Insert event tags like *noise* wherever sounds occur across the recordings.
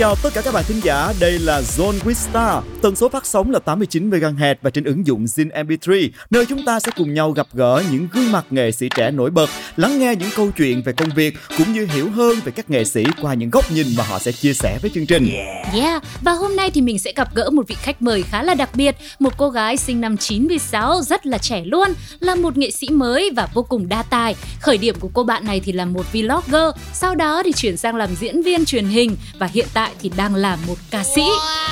Chào tất cả các bạn thính giả, đây là Zone with Star. Tần số phát sóng là 89 MHz và trên ứng dụng Zin MP3, nơi chúng ta sẽ cùng nhau gặp gỡ những gương mặt nghệ sĩ trẻ nổi bật, lắng nghe những câu chuyện về công việc cũng như hiểu hơn về các nghệ sĩ qua những góc nhìn mà họ sẽ chia sẻ với chương trình. Yeah, và hôm nay thì mình sẽ gặp gỡ một vị khách mời khá là đặc biệt, một cô gái sinh năm 96 rất là trẻ luôn, là một nghệ sĩ mới và vô cùng đa tài. Khởi điểm của cô bạn này thì là một vlogger, sau đó thì chuyển sang làm diễn viên truyền hình và hiện tại thì đang là một ca sĩ.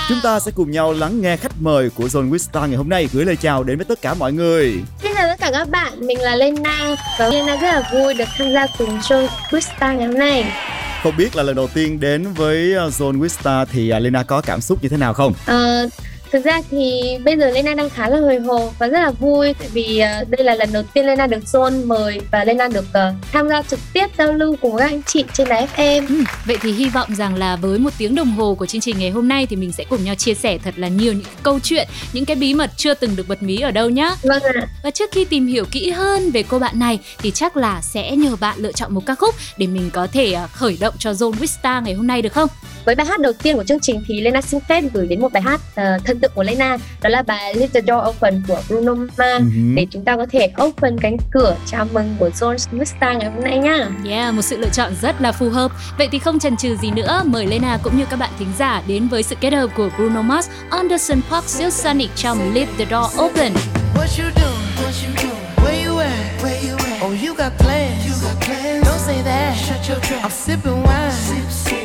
Chúng ta sẽ cùng nhau lắng nghe khách mời của Zone with Star ngày hôm nay gửi lời chào đến với tất cả mọi người. Xin chào tất cả các bạn, mình là Lena và Lena rất là vui được tham gia cùng show with Star ngày hôm nay. Không biết là lần đầu tiên đến với uh, Zone with Star thì uh, Lena có cảm xúc như thế nào không? Ờ, Thực ra thì bây giờ Lena đang khá là hồi hộp và rất là vui tại vì uh, đây là lần đầu tiên Lena được Zone mời và Lena được uh, tham gia trực tiếp giao lưu cùng các anh chị trên đài FM. Ừ, vậy thì hy vọng rằng là với một tiếng đồng hồ của chương trình ngày hôm nay thì mình sẽ cùng nhau chia sẻ thật là nhiều những câu chuyện, những cái bí mật chưa từng được bật mí ở đâu nhá. Vâng ạ. Và trước khi tìm hiểu kỹ hơn về cô bạn này thì chắc là sẽ nhờ bạn lựa chọn một ca khúc để mình có thể uh, khởi động cho Zone with Star ngày hôm nay được không? Với bài hát đầu tiên của chương trình thì Lena xin phép gửi đến một bài hát uh, thân tượng của Lena đó là bài Leave the Door Open của Bruno Mars uh-huh. để chúng ta có thể open cánh cửa chào mừng của John Star ngày hôm nay nhá. Yeah, một sự lựa chọn rất là phù hợp. Vậy thì không chần chừ gì nữa, mời Lena cũng như các bạn thính giả đến với sự kết hợp của Bruno Mars, Anderson Park, Silk Sonic trong Leave the Door Open. What you doing? What you doing? Where you at? Where you at? Oh, you got plans. You got plans. Don't say that. Shut your trap. I'm sipping wine. Sip, sip.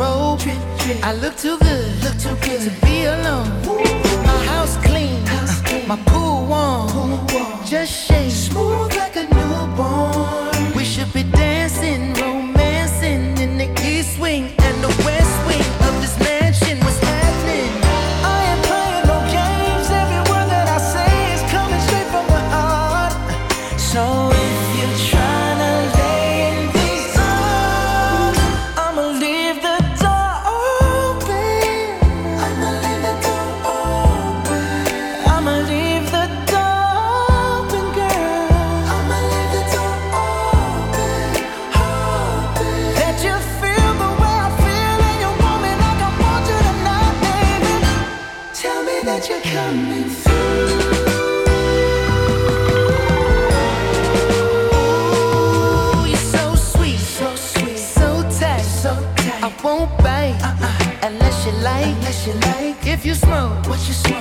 Drip. I look too good. Look too good to be alone. Ooh. house clean, my pool warm, just shake smooth like a newborn. We should be dancing, romancing in the east wing If you smoke, what you smoke?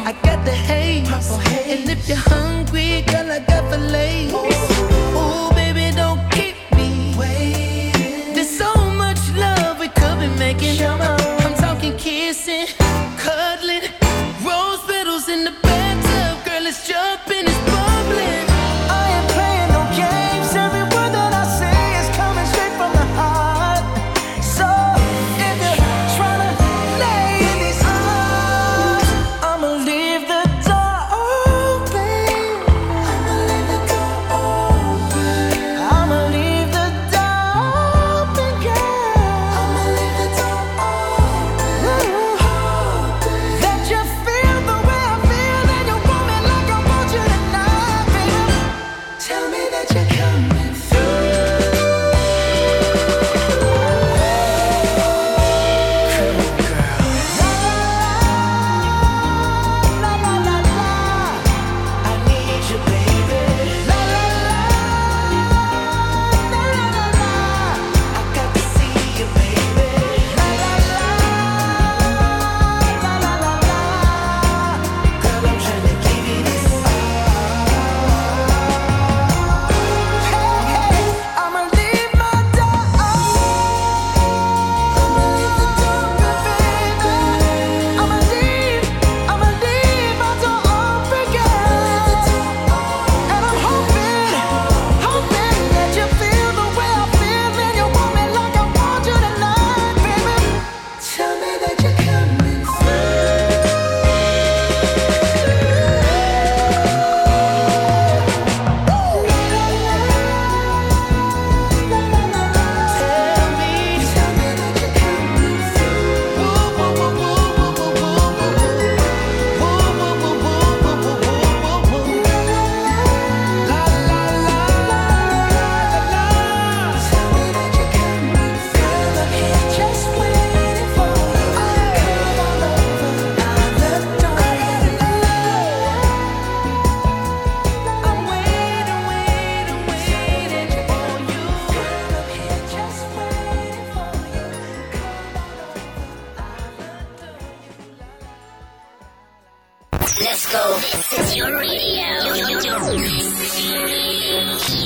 Radio.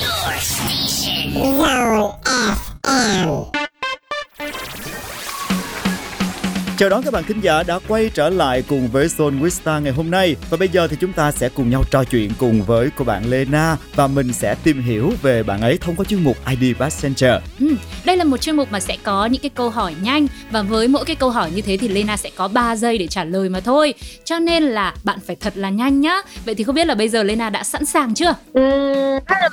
Your station. Zone Chào đón các bạn thính giả đã quay trở lại cùng với Zone Wista ngày hôm nay. Và bây giờ thì chúng ta sẽ cùng nhau trò chuyện cùng với cô bạn Lena Và mình sẽ tìm hiểu về bạn ấy thông qua chuyên mục ID Passenger ừ, Đây là một chuyên mục mà sẽ có những cái câu hỏi nhanh Và với mỗi cái câu hỏi như thế thì Lena sẽ có 3 giây để trả lời mà thôi. Cho nên là bạn phải thật là nhanh nhá. Vậy thì không biết là bây giờ Lena đã sẵn sàng chưa? Ừ,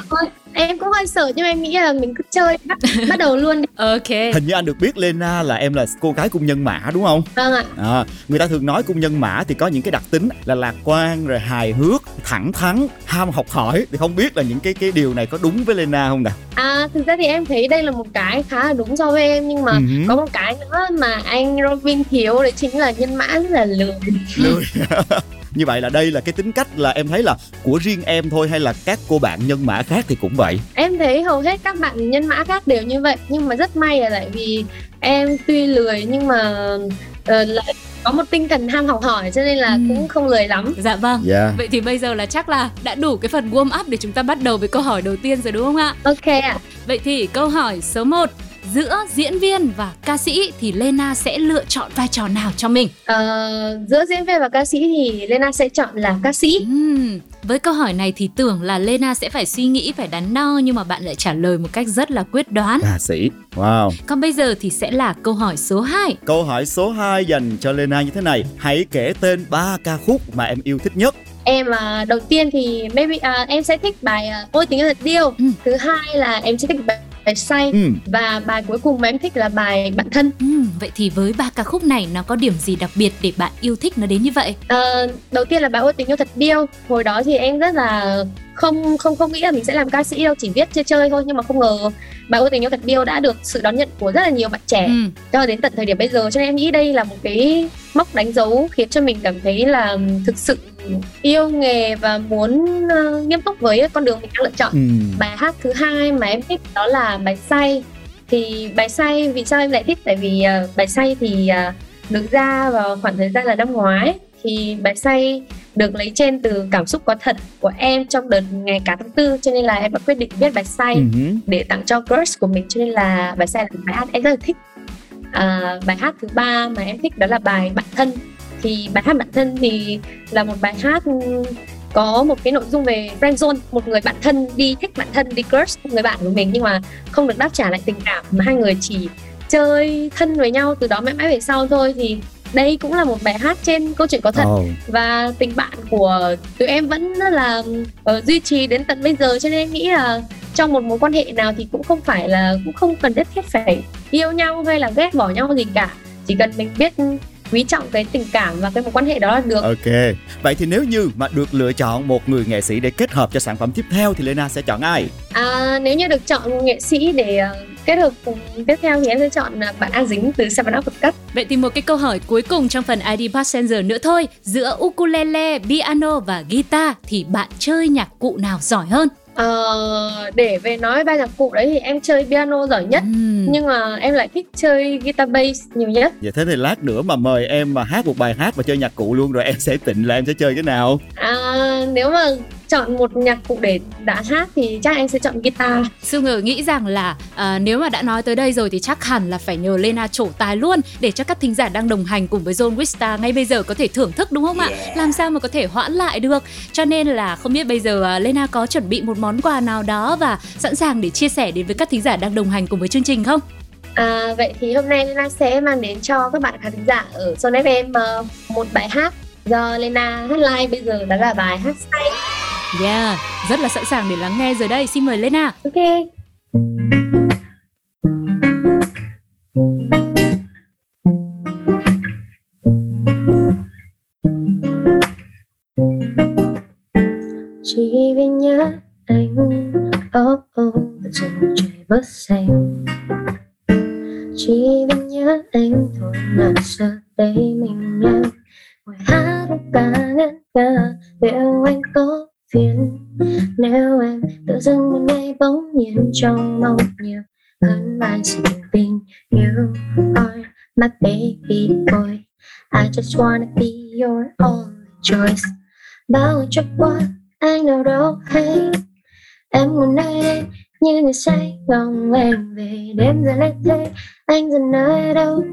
thôi em cũng hơi sợ nhưng em nghĩ là mình cứ chơi bắt, *laughs* bắt đầu luôn đi. ok. Hình như anh được biết Lena là em là cô gái cung nhân mã đúng không? Vâng ạ. À, người ta thường nói cung nhân mã thì có những cái đặc tính là lạc quan rồi hài hước thẳng thắn ham học hỏi. Thì không biết là những cái cái điều này có đúng với Lena không nè à thực ra thì em thấy đây là một cái khá là đúng so với em nhưng mà uh-huh. có một cái nữa mà anh Robin thiếu đấy chính là nhân mã rất là lười. Lười *laughs* như vậy là đây là cái tính cách là em thấy là của riêng em thôi hay là các cô bạn nhân mã khác thì cũng vậy em thấy hầu hết các bạn nhân mã khác đều như vậy nhưng mà rất may là tại vì em tuy lười nhưng mà uh, lại có một tinh thần ham học hỏi cho nên là ừ. cũng không lười lắm dạ vâng yeah. Dạ. vậy thì bây giờ là chắc là đã đủ cái phần warm up để chúng ta bắt đầu với câu hỏi đầu tiên rồi đúng không ạ ok ạ vậy thì câu hỏi số 1 giữa diễn viên và ca sĩ thì Lena sẽ lựa chọn vai trò nào cho mình? Ờ, giữa diễn viên và ca sĩ thì Lena sẽ chọn là ca sĩ. Uhm, với câu hỏi này thì tưởng là Lena sẽ phải suy nghĩ phải đắn đo nhưng mà bạn lại trả lời một cách rất là quyết đoán. Ca sĩ. Wow. Còn bây giờ thì sẽ là câu hỏi số 2. Câu hỏi số 2 dành cho Lena như thế này. Hãy kể tên 3 ca khúc mà em yêu thích nhất em uh, đầu tiên thì maybe uh, em sẽ thích bài uh, ôi tình yêu thật điêu ừ. thứ hai là em sẽ thích bài bài say. Ừ. và bài cuối cùng mà em thích là bài bạn thân. Ừ, vậy thì với ba ca khúc này nó có điểm gì đặc biệt để bạn yêu thích nó đến như vậy? À, đầu tiên là bài ôi tình yêu thật điêu. Hồi đó thì em rất là không không không nghĩ là mình sẽ làm ca sĩ đâu chỉ viết chơi chơi thôi nhưng mà không ngờ bài ôi tình yêu thật điêu đã được sự đón nhận của rất là nhiều bạn trẻ ừ. cho đến tận thời điểm bây giờ. Cho nên em nghĩ đây là một cái mốc đánh dấu khiến cho mình cảm thấy là thực sự yêu nghề và muốn uh, nghiêm túc với con đường mình đang lựa chọn. Ừ. bài hát thứ hai mà em thích đó là bài say. Thì bài say vì sao em lại thích? Tại vì uh, bài say thì uh, được ra vào khoảng thời gian là năm ngoái. Thì bài say được lấy trên từ cảm xúc có thật của em trong đợt ngày cả tháng tư cho nên là em đã quyết định viết bài say uh-huh. để tặng cho crush của mình cho nên là bài say là bài hát em rất là thích. À, bài hát thứ ba mà em thích đó là bài bạn thân. Thì bài hát bạn thân thì là một bài hát có một cái nội dung về friend zone. Một người bạn thân đi thích bạn thân đi crush người bạn của mình nhưng mà không được đáp trả lại tình cảm. Mà hai người chỉ chơi thân với nhau từ đó mãi mãi về sau thôi. Thì đây cũng là một bài hát trên câu chuyện có thật. Oh. và tình bạn của tụi em vẫn rất là uh, duy trì đến tận bây giờ. Cho nên em nghĩ là trong một mối quan hệ nào thì cũng không phải là cũng không cần nhất thiết phải yêu nhau hay là ghét bỏ nhau gì cả. Chỉ cần mình biết quý trọng cái tình cảm và cái mối quan hệ đó là được. Ok. Vậy thì nếu như mà được lựa chọn một người nghệ sĩ để kết hợp cho sản phẩm tiếp theo thì Lena sẽ chọn ai? À, nếu như được chọn một nghệ sĩ để uh, kết hợp cùng tiếp theo thì em sẽ chọn uh, bạn A Dính từ Seven Up Cup. Vậy thì một cái câu hỏi cuối cùng trong phần ID Passenger nữa thôi. Giữa ukulele, piano và guitar thì bạn chơi nhạc cụ nào giỏi hơn? Uh, để về nói ba nhạc cụ đấy thì em chơi piano giỏi nhất uhm. nhưng mà em lại thích chơi guitar bass nhiều nhất vậy thế thì lát nữa mà mời em mà hát một bài hát và chơi nhạc cụ luôn rồi em sẽ tịnh là em sẽ chơi cái nào à, nếu mà chọn một nhạc cụ để đã hát thì chắc anh sẽ chọn guitar. Sư Ngờ nghĩ rằng là à, nếu mà đã nói tới đây rồi thì chắc hẳn là phải nhờ Lena trổ tài luôn để cho các thính giả đang đồng hành cùng với Zone Wista ngay bây giờ có thể thưởng thức đúng không ạ? Yeah. Làm sao mà có thể hoãn lại được? Cho nên là không biết bây giờ uh, Lena có chuẩn bị một món quà nào đó và sẵn sàng để chia sẻ đến với các thính giả đang đồng hành cùng với chương trình không? À, vậy thì hôm nay Lena sẽ mang đến cho các bạn khán giả ở Zone FM uh, một bài hát do Lena hát live bây giờ đó là bài hát say Yeah, rất là sẵn sàng để lắng nghe rồi đây. Xin mời Lena. Ok. Chỉ vì nhớ anh oh oh dần trời bớt xanh dancing thing. you are my baby boy I just wanna be your only choice. Bao chốc qua anh nào đâu hay. Em muốn đây như người say lòng em về đêm giờ lại thế anh dần nơi đâu?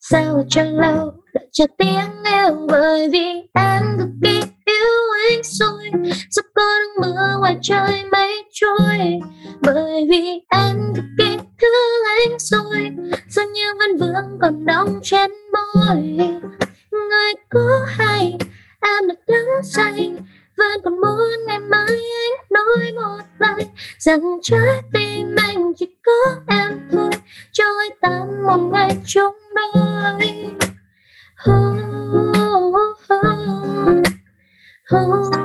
Sao cho lâu đợi chờ tiếng yêu bởi vì em cực kỳ yêu anh rồi. Sắp có nắng mưa ngoài trời mây trôi. Bởi vì em cực kỳ thương anh rồi dường như vẫn vương còn đong trên môi. Người có hay em được đắng say vẫn còn muốn ngày mai anh nói một lời. Rằng trái tim anh chỉ có em thôi cho tan một ngày chung đôi. Oh, oh, Chỉ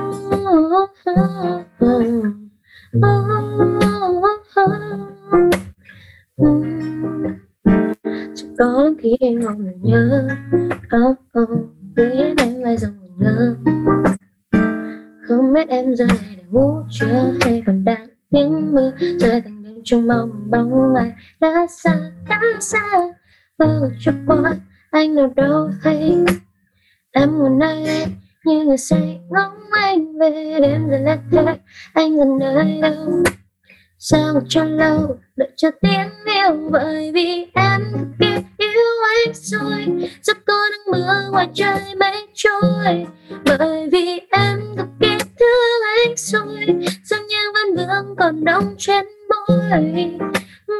xa đã xa bao cho quá anh ở đâu thấy. Em muốn nơi như người say, ngóng anh về đêm dần lết thế, anh dần nơi đâu? Sao cho lâu, đợi cho tiếng yêu bởi vì em biết yêu anh rồi. Giấc cô đang mưa ngoài trời mây trôi, bởi vì em cực kỳ thương anh rồi. Dường như vẫn vương còn đông trên môi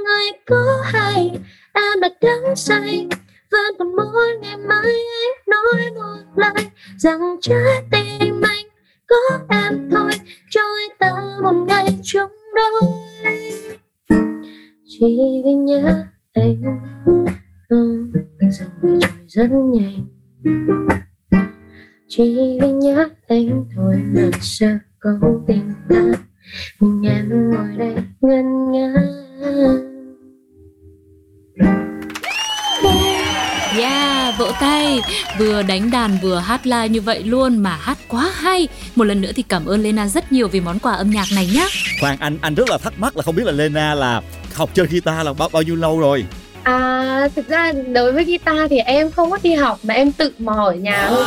người có hay? Em đã đắng say vẫn còn muốn ngày mai anh nói một lời rằng trái tim anh có em thôi. Trôi ta một ngày chung đôi. Chỉ vì nhớ anh không rằng về trời rất nhanh chỉ vì nhớ anh thôi mà sao có tình ta mình em ngồi đây ngân ngơ Yeah, vỗ tay. Vừa đánh đàn vừa hát live như vậy luôn Mà hát quá hay. Một lần nữa thì cảm ơn Lena rất nhiều vì món quà âm nhạc này nhé Khoan anh anh rất là thắc mắc là không biết là Lena là học chơi guitar là bao bao nhiêu lâu rồi? À, thực ra đối với guitar thì em không có đi học mà em tự mò ở nhà thôi.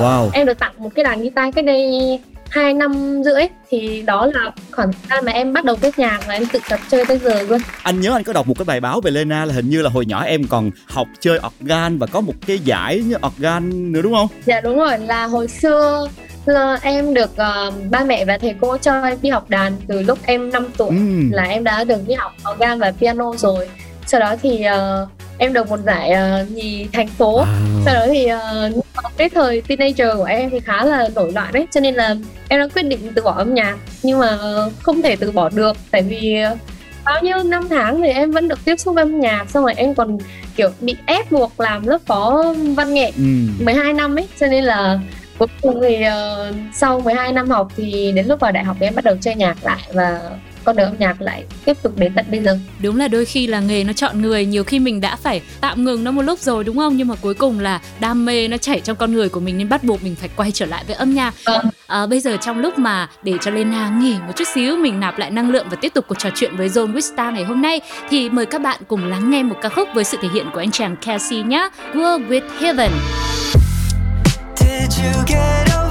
Wow. em được tặng một cái đàn guitar cách đây hai năm rưỡi thì đó là khoảng thời gian mà em bắt đầu viết nhạc và em tự tập chơi tới giờ luôn. Anh nhớ anh có đọc một cái bài báo về Lena là hình như là hồi nhỏ em còn học chơi organ và có một cái giải như organ nữa đúng không? Dạ đúng rồi. Là hồi xưa là em được uh, ba mẹ và thầy cô cho em đi học đàn từ lúc em 5 tuổi Ừm. là em đã được đi học organ và piano rồi. Sau đó thì uh, em được một giải uh, nhì thành phố. Sau đó thì uh, cái thời teenager của em thì khá là nổi loạn đấy cho nên là em đã quyết định từ bỏ âm nhạc. Nhưng mà không thể từ bỏ được tại vì uh, bao nhiêu năm tháng thì em vẫn được tiếp xúc âm nhạc xong rồi em còn kiểu bị ép buộc làm lớp phó văn nghệ Ừm. 12 năm ấy. Cho nên là cuối cùng thì uh, sau 12 năm học thì đến lúc vào đại học thì em bắt đầu chơi nhạc lại và con đường âm nhạc lại tiếp tục đến tận bây giờ. Đúng là đôi khi là nghề nó chọn người Nhiều khi mình đã phải tạm ngừng nó một lúc rồi đúng không? Nhưng mà cuối cùng là đam mê nó chảy trong con người của mình Nên bắt buộc mình phải quay trở lại với âm nhạc. Vâng. à, Bây giờ trong lúc mà để cho Lena nghỉ một chút xíu Mình nạp lại năng lượng và tiếp tục cuộc trò chuyện với Zone Wista ngày hôm nay Thì mời các bạn cùng lắng nghe một ca khúc với sự thể hiện của anh chàng Cassie nhé World with Heaven. Did you get over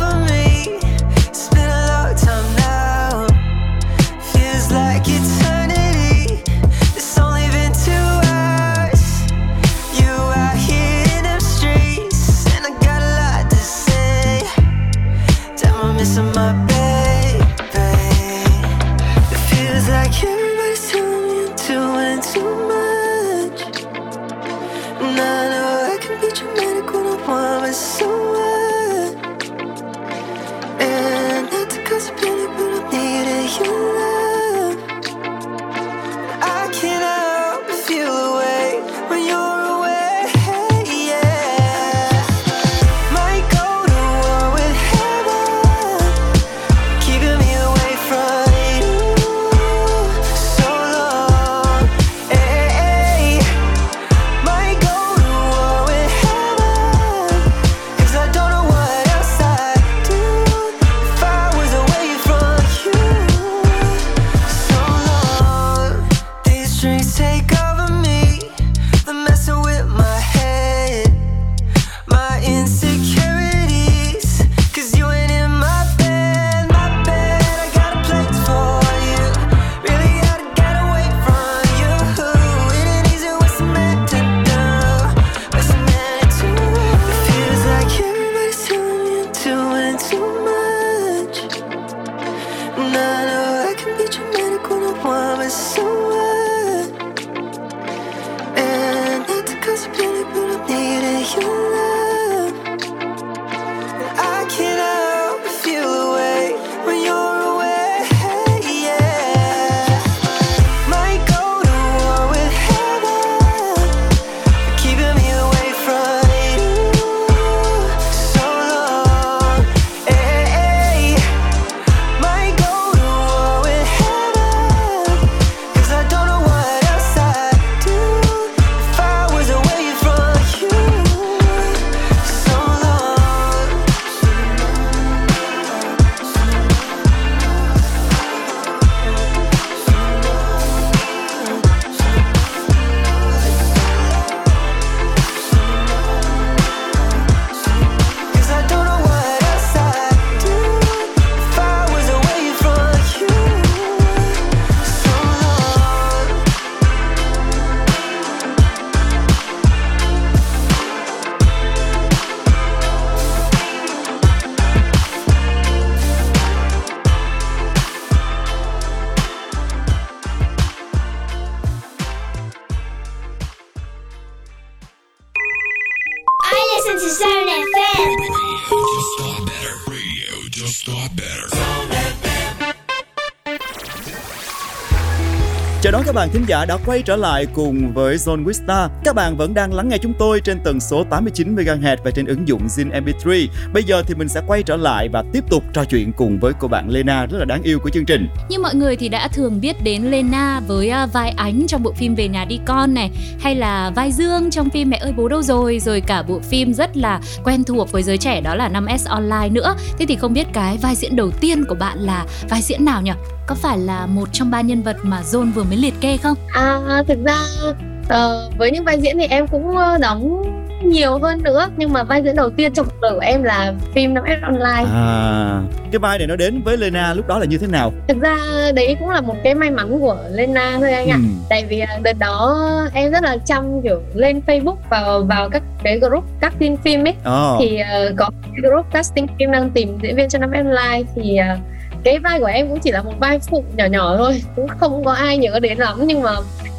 bạn thính giả đã quay trở lại cùng với Zone Wista. Các bạn vẫn đang lắng nghe chúng tôi trên tần số 89 MHz và trên ứng dụng Zin MP3. Bây giờ thì mình sẽ quay trở lại và tiếp tục trò chuyện cùng với cô bạn Lena rất là đáng yêu của chương trình. Như mọi người thì đã thường biết đến Lena với à, vai Ánh trong bộ phim Về nhà đi con này, hay là vai Dương trong phim Mẹ ơi bố đâu rồi, rồi cả bộ phim rất là quen thuộc với giới trẻ đó là 5S Online nữa. Thế thì không biết cái vai diễn đầu tiên của bạn là vai diễn nào nhỉ? Có phải là một trong ba nhân vật mà John vừa mới liệt kê không? À thực ra uh, với những vai diễn thì em cũng ờ, đóng nhiều hơn nữa nhưng mà vai diễn đầu tiên trong cuộc đời của em là phim 5S Online à cái vai này nó đến với Lena lúc đó là như thế nào thực ra đấy cũng là một cái may mắn của Lena thôi anh ạ ừ. tại vì ờ, đợt đó em rất là chăm kiểu lên Facebook vào vào các cái group casting phim ấy oh. thì uh, có cái group casting phim đang tìm diễn viên cho 5S Online thì uh, cái vai của em cũng chỉ là một vai phụ nhỏ nhỏ thôi cũng không có ai nhớ đến lắm. Nhưng mà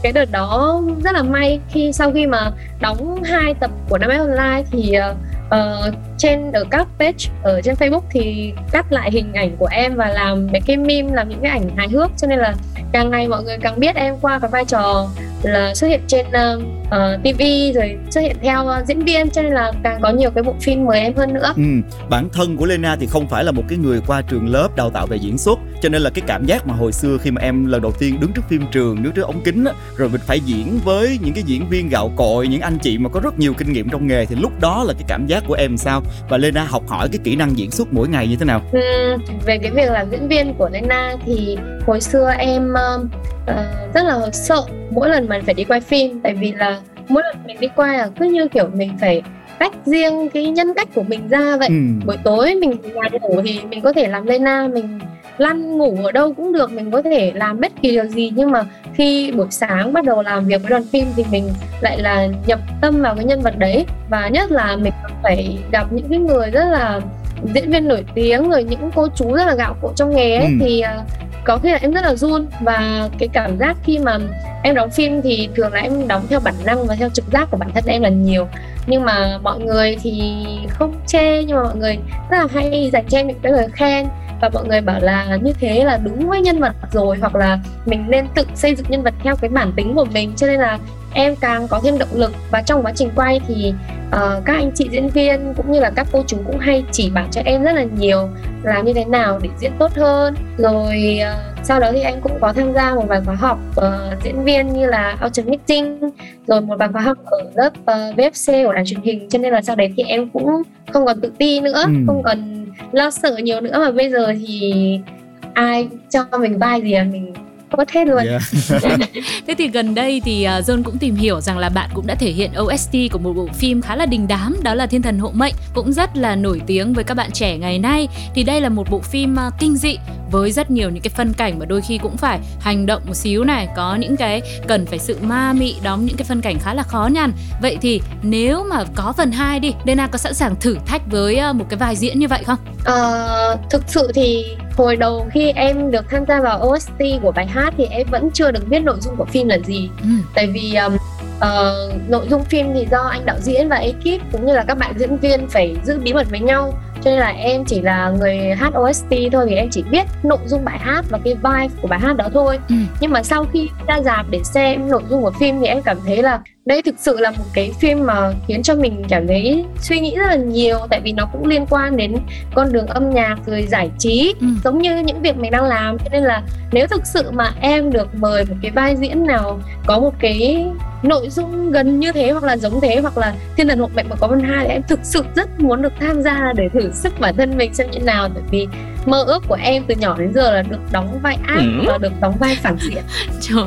cái đợt đó rất là may khi sau khi mà đóng hai tập của năm online thì uh, Ờ, trên ở các page ở trên Facebook thì cắt lại hình ảnh của em và làm mấy cái meme làm những cái ảnh hài hước. Cho nên là càng ngày mọi người càng biết em qua cái vai trò là xuất hiện trên uh, uh, TV rồi xuất hiện theo uh, diễn viên. Cho nên là càng có nhiều cái bộ phim mời em hơn nữa. Ừ, bản thân của Lena thì không phải là một cái người qua trường lớp đào tạo về diễn xuất cho nên là cái cảm giác mà hồi xưa khi mà em lần đầu tiên đứng trước phim trường đứng trước ống kính á, rồi mình phải diễn với những cái diễn viên gạo cội những anh chị mà có rất nhiều kinh nghiệm trong nghề thì lúc đó là cái cảm giác của em sao và Lena học hỏi cái kỹ năng diễn xuất mỗi ngày như thế nào? Ừ, về cái việc làm diễn viên của Lena thì hồi xưa em uh, rất là sợ mỗi lần mình phải đi quay phim tại vì là mỗi lần mình đi quay là cứ như kiểu mình phải tách riêng cái nhân cách của mình ra vậy ừ. buổi tối mình ngoài ngủ thì mình có thể làm Lena mình lăn ngủ ở đâu cũng được mình có thể làm bất kỳ điều gì. Nhưng mà khi buổi sáng bắt đầu làm việc với đoàn phim thì mình lại là nhập tâm vào cái nhân vật đấy. Và nhất là mình phải gặp những cái người rất là diễn viên nổi tiếng rồi những cô chú rất là gạo cội trong nghề ấy ừ. thì uh, có khi là em rất là run. Và cái cảm giác khi mà em đóng phim thì thường là em đóng theo bản năng và theo trực giác của bản thân em là nhiều. Nhưng mà mọi người thì không chê nhưng mà mọi người rất là hay dành cho em những cái lời khen và mọi người bảo là như thế là đúng với nhân vật rồi hoặc là mình nên tự xây dựng nhân vật theo cái bản tính của mình. Cho nên là em càng có thêm động lực. Và trong quá trình quay thì uh, các anh chị diễn viên cũng như là các cô chú cũng hay chỉ bảo cho em rất là nhiều làm như thế nào để diễn tốt hơn. Rồi uh, sau đó thì em cũng có tham gia một vài khóa học uh, diễn viên như là autumn meeting rồi một vài khóa học ở lớp uh, VFC của đài truyền hình. Cho nên là sau đấy thì em cũng không còn tự ti nữa ừ. không còn lo sợ nhiều nữa mà bây giờ thì ai cho mình vai gì là mình có hết luôn yeah. *laughs* thế thì gần đây thì uh, John cũng tìm hiểu rằng là bạn cũng đã thể hiện OST của một bộ phim khá là đình đám đó là Thiên thần hộ mệnh cũng rất là nổi tiếng với các bạn trẻ ngày nay thì đây là một bộ phim uh, kinh dị với rất nhiều những cái phân cảnh mà đôi khi cũng phải hành động một xíu này có những cái cần phải sự ma mị đóng những cái phân cảnh khá là khó nhằn vậy thì nếu mà có phần 2 đi Dena có sẵn sàng thử thách với uh, một cái vai diễn như vậy không? Uh, thực sự thì hồi đầu khi em được tham gia vào OST của bài hát thì em vẫn chưa được biết nội dung của phim là gì ừ. tại vì um, uh, nội dung phim thì do anh đạo diễn và ekip cũng như là các bạn diễn viên phải giữ bí mật với nhau cho nên là em chỉ là người hát OST thôi thì em chỉ biết nội dung bài hát và cái vibe của bài hát đó thôi ừ. nhưng mà sau khi ra dạp để xem nội dung của phim thì em cảm thấy là đây thực sự là một cái phim mà khiến cho mình cảm thấy suy nghĩ rất là nhiều tại vì nó cũng liên quan đến con đường âm nhạc rồi giải trí ừ. giống như những việc mình đang làm cho nên là nếu thực sự mà em được mời một cái vai diễn nào có một cái nội dung gần như thế hoặc là giống thế hoặc là thiên thần hộ mệnh mà có phần hai thì em thực sự rất muốn được tham gia để thử sức bản thân mình xem như nào tại vì mơ ước của em từ nhỏ đến giờ là được đóng vai ác ừ. và được đóng vai phản diện *laughs* trời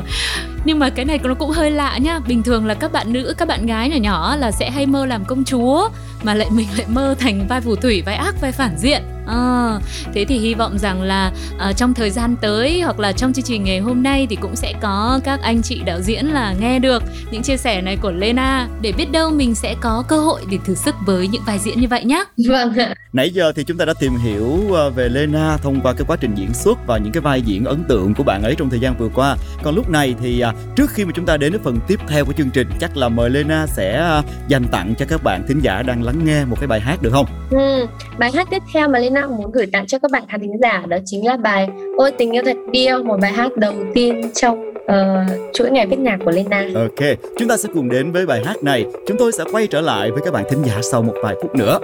nhưng mà cái này nó cũng hơi lạ nhá bình thường là các bạn nữ các bạn gái nhỏ nhỏ là sẽ hay mơ làm công chúa mà lại mình lại mơ thành vai phù thủy vai ác vai phản diện à, thế thì hy vọng rằng là uh, trong thời gian tới hoặc là trong chương trình ngày hôm nay thì cũng sẽ có các anh chị đạo diễn là nghe được những chia sẻ này của Lena để biết đâu mình sẽ có cơ hội để thử sức với những vai diễn như vậy nhé. Vâng Nãy giờ thì chúng ta đã tìm hiểu ờ, về Lena thông qua cái quá trình diễn xuất và những cái vai diễn ấn tượng của bạn ấy trong thời gian vừa qua. Còn lúc này thì trước khi mà chúng ta đến với phần tiếp theo của chương trình chắc là mời Lena sẽ uh, dành tặng cho các bạn thính giả đang lắng nghe một cái bài hát được không? Ừ, bài hát tiếp theo mà Lena muốn gửi tặng cho các bạn khán thính giả đó chính là bài Ôi tình yêu thật điêu, một bài hát đầu tiên trong uh, chuỗi ngày viết nhạc của Lena. Ok, chúng ta sẽ cùng đến với bài hát này. Chúng tôi sẽ quay trở lại với các bạn thính giả sau một vài phút nữa.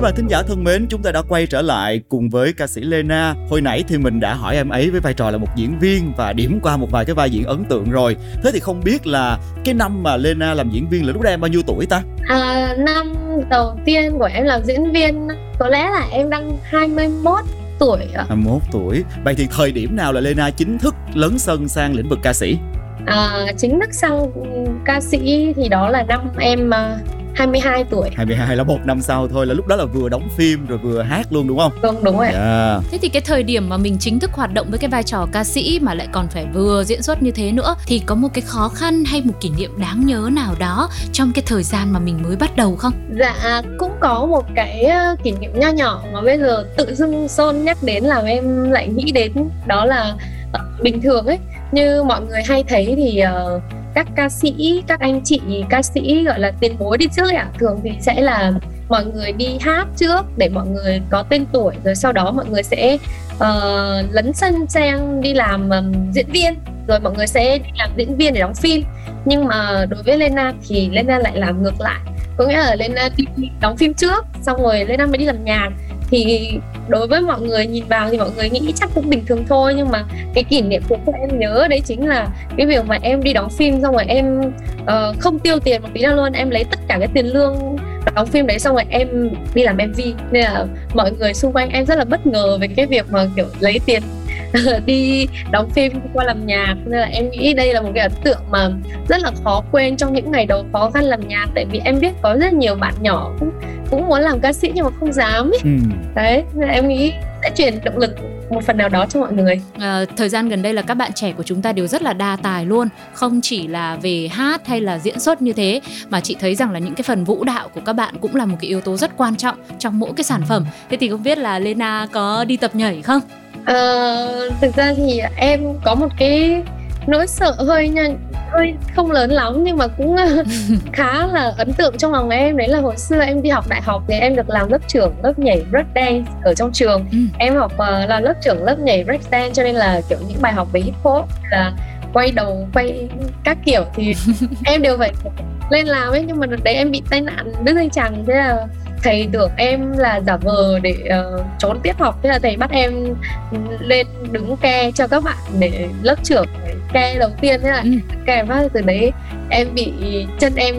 Các bạn thính giả thân mến, chúng ta đã quay trở lại cùng với ca sĩ Lena. Hồi nãy thì mình đã hỏi em ấy với vai trò là một diễn viên và điểm qua một vài cái vai diễn ấn tượng rồi. Thế thì không biết là cái năm mà Lena làm diễn viên là lúc đó em bao nhiêu tuổi ta? À, năm đầu tiên của em làm diễn viên có lẽ là em đang 21 tuổi ạ. 21 tuổi. Vậy thì thời điểm nào là Lena chính thức lấn sân sang lĩnh vực ca sĩ? À, chính thức sang ca sĩ thì đó là năm em uh, 22 tuổi 22 là một năm sau thôi là lúc đó là vừa đóng phim rồi vừa hát luôn đúng không? Đúng đúng rồi. Yeah. Dạ. Thế thì cái thời điểm mà mình chính thức hoạt động với cái vai trò ca sĩ mà lại còn phải vừa diễn xuất như thế nữa thì có một cái khó khăn hay một kỷ niệm đáng nhớ nào đó trong cái thời gian mà mình mới bắt đầu không? Dạ cũng có một cái ờ, kỷ niệm nho nhỏ mà bây giờ tự dưng Son nhắc đến làm em lại nghĩ đến đó là ờ, bình thường ấy như mọi người hay thấy thì uh, các ca sĩ các anh chị ca sĩ gọi là tiền bối đi trước ạ. Thường thì sẽ là mọi người đi hát trước để mọi người có tên tuổi rồi sau đó mọi người sẽ uh, lấn sân sang đi làm um, diễn viên. Rồi mọi người sẽ đi làm diễn viên để đóng phim. Nhưng mà đối với Lena thì Lena lại làm ngược lại. Có nghĩa là Lena đi đóng phim trước xong rồi Lena mới đi làm nhạc thì đối với mọi người nhìn vào thì mọi người nghĩ chắc cũng bình thường thôi nhưng mà cái kỷ niệm của em nhớ đấy chính là cái việc mà em đi đóng phim xong rồi em uh, không tiêu tiền một tí nào luôn em lấy tất cả cái tiền lương đóng phim đấy xong rồi em đi làm mv nên là mọi người xung quanh em rất là bất ngờ về cái việc mà kiểu lấy tiền *laughs* đi đóng phim qua làm nhạc. Nên là em nghĩ đây là một cái ấn tượng mà rất là khó quên trong những ngày đầu khó khăn làm nhạc. Tại vì em biết có rất nhiều bạn nhỏ cũng cũng muốn làm ca sĩ nhưng mà không dám ấy. Ừ. đấy nên là em nghĩ sẽ truyền động lực một phần nào đó cho mọi người. À, thời gian gần đây là các bạn trẻ của chúng ta đều rất là đa tài luôn. Không chỉ là về hát hay là diễn xuất như thế mà chị thấy rằng là những cái phần vũ đạo của các bạn cũng là một cái yếu tố rất quan trọng trong mỗi cái sản phẩm. Thế thì không biết là Lena có đi tập nhảy không à, thực ra thì em có một cái nỗi sợ hơi nha hơi không lớn lắm nhưng mà cũng *laughs* khá là ấn tượng trong lòng em đấy là hồi xưa em đi học đại học thì em được làm lớp trưởng lớp nhảy break dance ở trong trường ừ. em học uh, là lớp trưởng lớp nhảy break dance cho nên là kiểu những bài học về hip hop là quay đầu quay các kiểu thì *laughs* em đều phải lên làm ấy nhưng mà đợt đấy em bị tai nạn đứt dây chằng thế là thầy tưởng em là giả vờ để uh, trốn tiết học. Thế là thầy bắt em lên đứng ke cho các bạn để lớp trưởng ke đầu tiên. Thế là ừ. ke phát từ đấy em bị chân em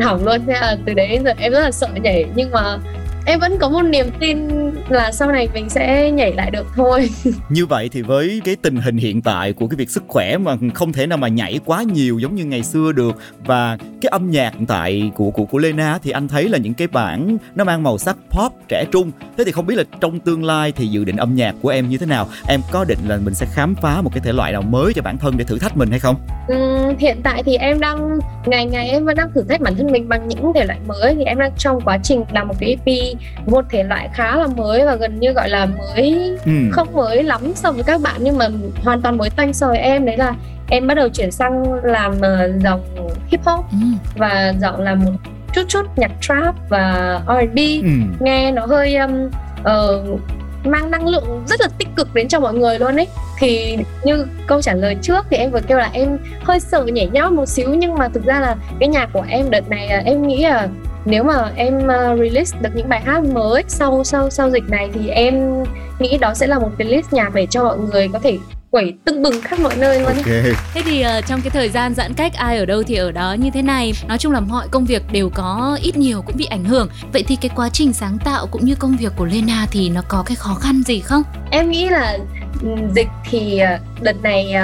hỏng luôn. Thế là từ đấy giờ em rất là sợ nhảy. Nhưng mà em vẫn có một niềm tin là sau này mình sẽ nhảy lại được thôi. *laughs* Như vậy thì với cái tình hình hiện tại của cái việc sức khỏe mà không thể nào mà nhảy quá nhiều giống như ngày xưa được và cái âm nhạc hiện tại của của của Lena thì anh thấy là những cái bản nó mang màu sắc pop trẻ trung. Thế thì không biết là trong tương lai thì dự định âm nhạc của em như thế nào? Em có định là mình sẽ khám phá một cái thể loại nào mới cho bản thân để thử thách mình hay không? Ừ, hiện tại thì em đang ngày ngày em vẫn đang thử thách bản thân mình bằng những thể loại mới. Thì em đang trong quá trình làm một cái EP một thể loại khá là mới và gần như gọi là mới ừ. không mới lắm so với các bạn nhưng mà hoàn toàn mới tanh so với em đấy là em bắt đầu chuyển sang làm uh, dòng hip hop ừ. và dòng làm một chút chút nhạc trap và R&B ừ. nghe nó hơi um, uh, mang năng lượng rất là tích cực đến cho mọi người luôn ấy. Thì như câu trả lời trước thì em vừa kêu là em hơi sợ nhảy nhót một xíu, nhưng mà thực ra là cái nhạc của em đợt này em nghĩ là nếu mà em ờ, release được những bài hát mới sau sau sau dịch này thì em nghĩ đó sẽ là một cái list nhạc để cho mọi người có thể quẩy tưng bừng khắp mọi nơi luôn okay. thế thì uh, trong cái thời gian giãn cách ai ở đâu thì ở đó như thế này. Nói chung là mọi công việc đều có ít nhiều cũng bị ảnh hưởng. Vậy thì cái quá trình sáng tạo cũng như công việc của Lena thì nó có cái khó khăn gì không? Em nghĩ là dịch thì ờ, đợt này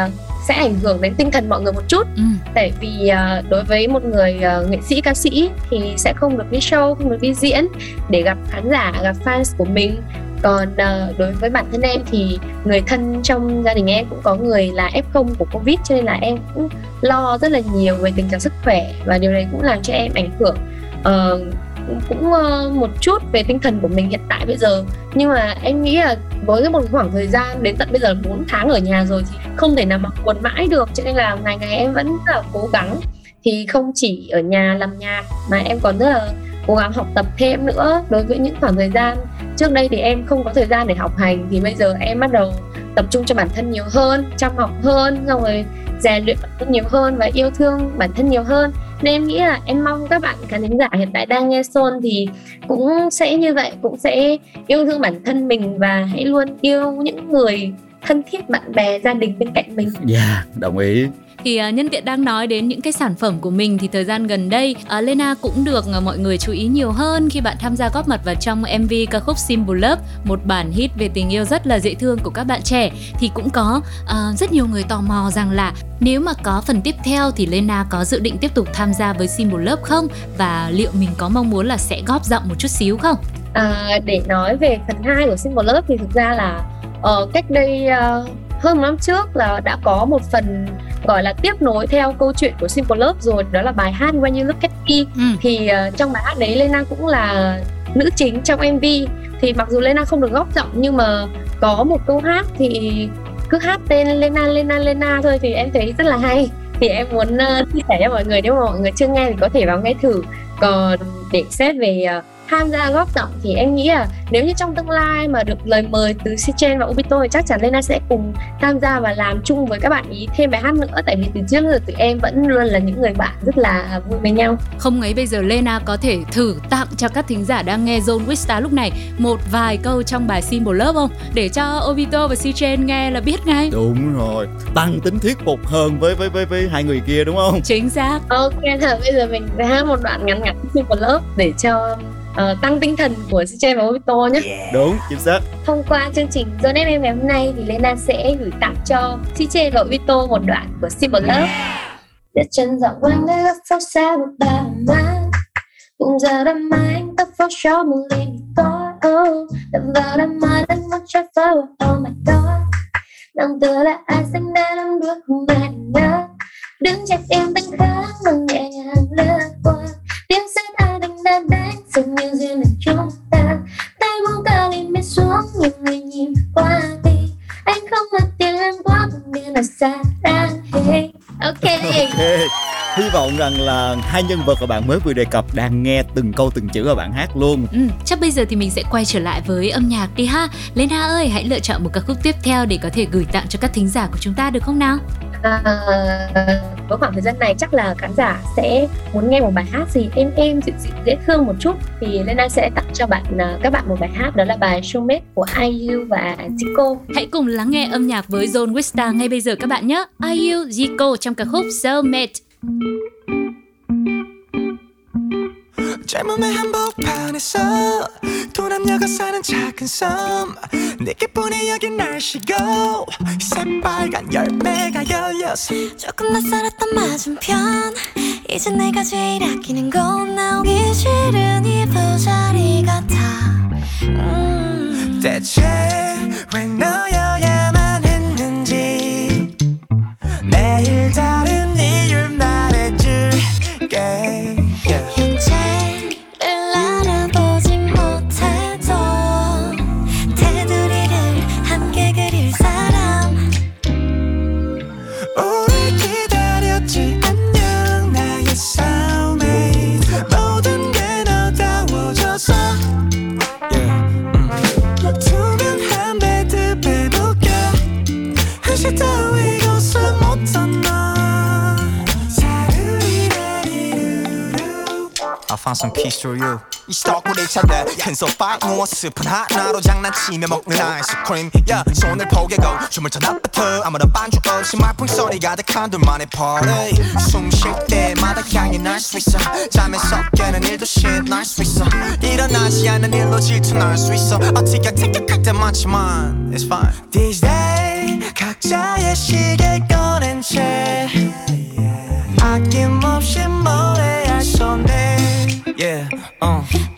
sẽ ảnh hưởng đến tinh thần mọi người một chút. Ừ. tại vì đối với một người nghệ sĩ ca sĩ thì sẽ không được đi show không được đi diễn để gặp khán giả gặp fans của mình còn uh, đối với bản thân em thì người thân trong gia đình em cũng có người là f0 của covid cho nên là em cũng lo rất là nhiều về tình trạng sức khỏe và điều này cũng làm cho em ảnh hưởng uh, cũng uh, một chút về tinh thần của mình hiện tại bây giờ. Nhưng mà em nghĩ là với một khoảng thời gian đến tận bây giờ 4 tháng ở nhà rồi thì không thể nào mặc buồn mãi được cho nên là ngày ngày em vẫn rất là cố gắng. Thì không chỉ ở nhà làm nhạc mà em còn rất là cố gắng học tập thêm nữa đối với những khoảng thời gian. Trước đây thì em không có thời gian để học hành thì bây giờ em bắt đầu tập trung cho bản thân nhiều hơn chăm học hơn xong rồi rèn luyện bản thân nhiều hơn và yêu thương bản thân nhiều hơn. Nên em nghĩ là em mong các bạn khán thính giả hiện tại đang nghe Son thì cũng sẽ như vậy cũng sẽ yêu thương bản thân mình và hãy luôn yêu những người thân thiết bạn bè gia đình bên cạnh mình. Dạ, yeah, đồng ý thì uh, nhân tiện đang nói đến những cái sản phẩm của mình thì thời gian gần đây uh, Lena cũng được uh, mọi người chú ý nhiều hơn khi bạn tham gia góp mặt vào trong MV ca khúc Symbol Love một bản hit về tình yêu rất là dễ thương của các bạn trẻ thì cũng có uh, rất nhiều người tò mò rằng là nếu mà có phần tiếp theo thì Lena có dự định tiếp tục tham gia với Symbol Love không và liệu mình có mong muốn là sẽ góp giọng một chút xíu không? À, để nói về phần 2 của Symbol Love thì thực ra là uh, cách đây uh, hơn năm trước là đã có một phần gọi là tiếp nối theo câu chuyện của Simple Love rồi đó là bài hát When You Look at Me. Ừ. thì uh, trong bài hát đấy Lena cũng là nữ chính trong MV thì mặc dù Lena không được góp giọng nhưng mà có một câu hát thì cứ hát tên Lena Lena Lena thôi thì em thấy rất là hay. Thì em muốn uh, chia sẻ cho mọi người nếu mà mọi người chưa nghe thì có thể vào nghe thử. Còn để xét về uh, tham gia góp giọng thì em nghĩ là nếu như trong tương lai mà được lời mời từ Sichen và Obito thì chắc chắn Lena sẽ cùng tham gia và làm chung với các bạn ý thêm bài hát nữa. Tại vì từ trước giờ tụi em vẫn luôn là những người bạn rất là vui với nhau. Không ấy bây giờ Lena có thể thử tặng cho các thính giả đang nghe Zone Wista lúc này một vài câu trong bài Symbol Love không? Để cho Obito và Sichen nghe là biết ngay. Đúng rồi. Tăng tính thuyết phục hơn với với với với hai người kia đúng không? Chính xác. Ok thôi bây giờ mình sẽ hát một đoạn ngắn ngắn Symbol Love để cho uh, tăng tinh thần của Sichen và Obito nhé. Yeah. Đúng, chính xác. Thông qua chương trình Zone FM ngày hôm nay thì Lena sẽ gửi tặng cho Sichen và Obito một đoạn của Simple Love. Để chân dạo quanh nơi góc phố xa một bà má Cùng giờ đêm mai anh tóc phố show một ly tối oh. Đập vào đêm mai đánh mắt cho phơ oh my god Nằm tựa là ai xanh đa năm đuôi không ai nhớ Đứng chặt em tăng kháng bằng nhẹ nhàng lướt qua Tiếng xe ai đang đang đánh dường như duyên được chúng ta. Tay buông cao lên bên xuống nhiều người nhìn qua đi. Anh không mất tiền em quá buồn như là xa ra hey. ok. Ok. Hy vọng rằng là hai nhân vật mà bạn mới vừa đề cập đang nghe từng câu từng chữ ở bạn hát luôn. Ừ, chắc bây giờ thì mình sẽ quay trở lại với âm nhạc đi ha. Lena ơi hãy lựa chọn một ca khúc tiếp theo để có thể gửi tặng cho các thính giả của chúng ta được không nào Ờ, à, với khoảng thời gian này chắc là khán giả sẽ muốn nghe một bài hát gì êm êm dịu dịu dễ thương một chút thì Lena sẽ tặng cho bạn ờ, các bạn một bài hát đó là bài Showmate của IU và Zico. Hãy cùng lắng nghe âm nhạc với Zone Wista ngay bây giờ các bạn nhé. IU Zico trong ca khúc Soulmate. 젊음의 한복판에서 두 남녀가 사는 작은 섬. 내게뿐이 여긴 날씨고. 새빨간 열매가 열려서. 조금 낯설었던 맞은편. 이제 내가 제일 아끼는 건 나오기 싫은 이 부자리 같아. 음. 대체 왜 너 find some peace through you 이 수도권을 찾아 큰 소파 누워 스푼 하나로 장난치며 먹는 아이스크림 yeah, 손을 포개고 춤을 춰 낮부터 아무런 반주 없이 말풍 소리 가득한 둘만의 party 숨 쉴 때마다 향이 날 수 있어 잠에서 깨는 일도 shit 날수 있어 일어나지 않는 일로 질투날 수 있어 어떻게 티격할 때 많지만 it's fine These days 각자의 시계 꺼낸 채 아낌없이 뭐해야 손에 yeah, uh.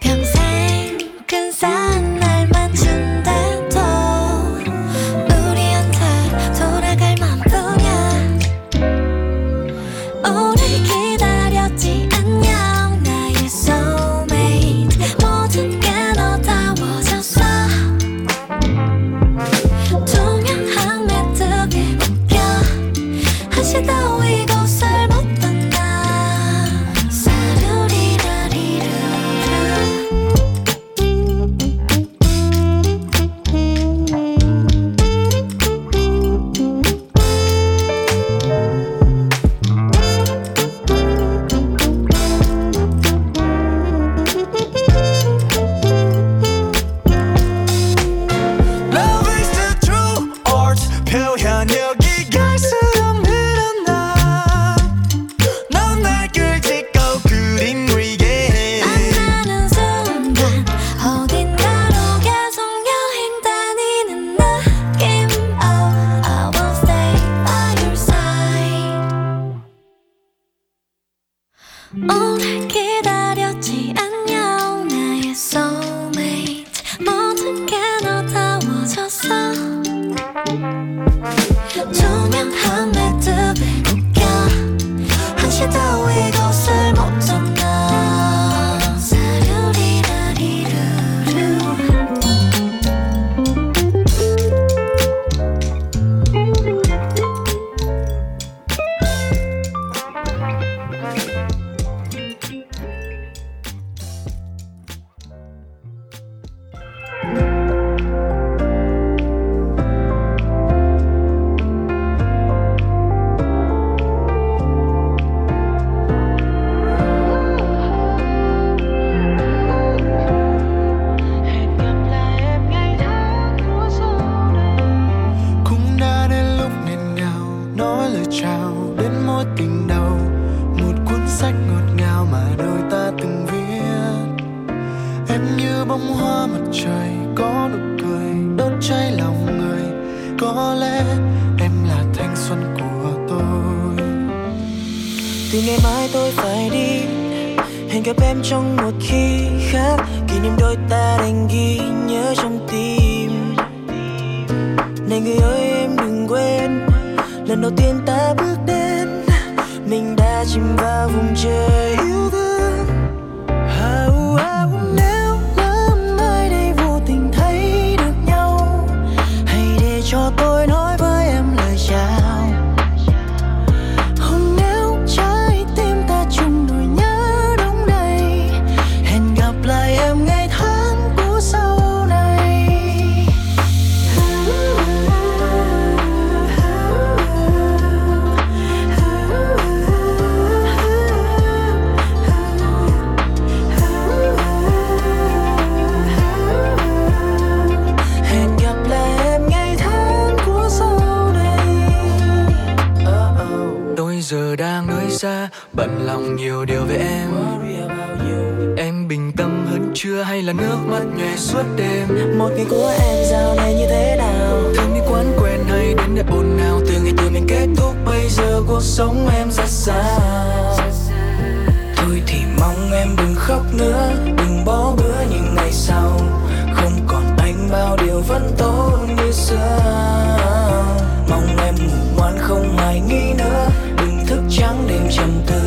Trầm tư.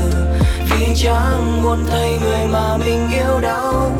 Vì chẳng muốn thấy người mà mình yêu đau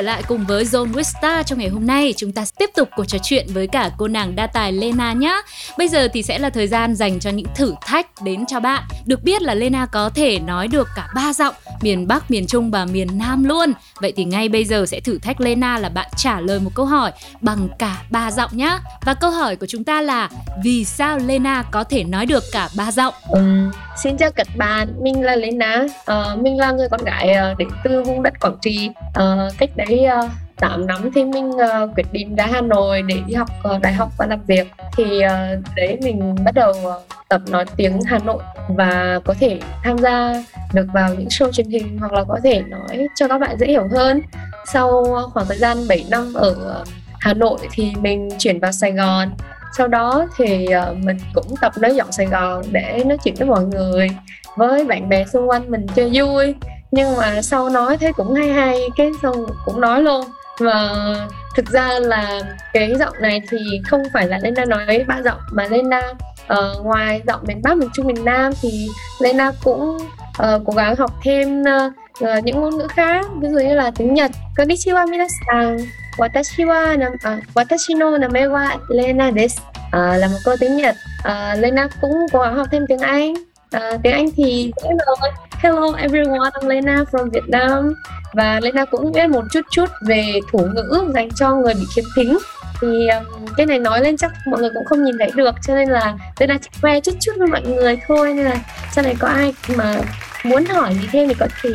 trở lại cùng với Zone Wista trong ngày hôm nay. Chúng ta tiếp tục cuộc trò chuyện với cả cô nàng đa tài Lena nhé. Bây giờ thì sẽ là thời gian dành cho những thử thách đến cho bạn. Được biết là Lena có thể nói được cả ba giọng, miền Bắc, miền Trung và miền Nam luôn. Vậy thì ngay bây giờ sẽ thử thách Lena là bạn trả lời một câu hỏi bằng cả ba giọng nhé. Và câu hỏi của chúng ta là vì sao Lena có thể nói được cả ba giọng? Ừ, xin chào các bạn, mình là Lena. Uh, mình là người con gái uh, đến từ vùng đất Quảng Trị. Uh, cách đấy uh, 8 năm thì mình uh, quyết định ra Hà Nội để đi học uh, đại học và làm việc. Thì uh, đấy mình bắt đầu uh, tập nói tiếng Hà Nội và có thể tham gia được vào những show truyền hình hoặc là có thể nói cho các bạn dễ hiểu hơn. Sau khoảng thời gian 7 năm ở Hà Nội thì mình chuyển vào Sài Gòn. Sau đó thì uh, mình cũng tập nói giọng Sài Gòn để nói chuyện với mọi người với bạn bè xung quanh mình chơi vui. Nhưng mà sau nói thấy cũng hay hay cái xong cũng nói luôn và thực ra là cái giọng này thì không phải là Lena nói ba giọng mà Lena uh, ngoài giọng miền Bắc, miền Trung, miền Nam thì Lena cũng uh, cố gắng học thêm uh, những ngôn ngữ khác ví dụ như là tiếng Nhật. Konnichiwa minasan à, Watashi wa nam, uh, Watashi no name wa Lena desu uh, là một cô tiếng Nhật. Uh, Lena cũng cố gắng học thêm tiếng Anh. Uh, tiếng Anh thì dễ rồi. Hello everyone, I'm Lena from Vietnam và Lena cũng biết một chút chút về thủ ngữ dành cho người bị khiếm thính. Thì um, cái này nói lên chắc mọi người cũng không nhìn thấy được cho nên là Lena chỉ khoe chút chút với mọi người thôi. Nên là sau này có ai mà muốn hỏi gì thêm thì có thể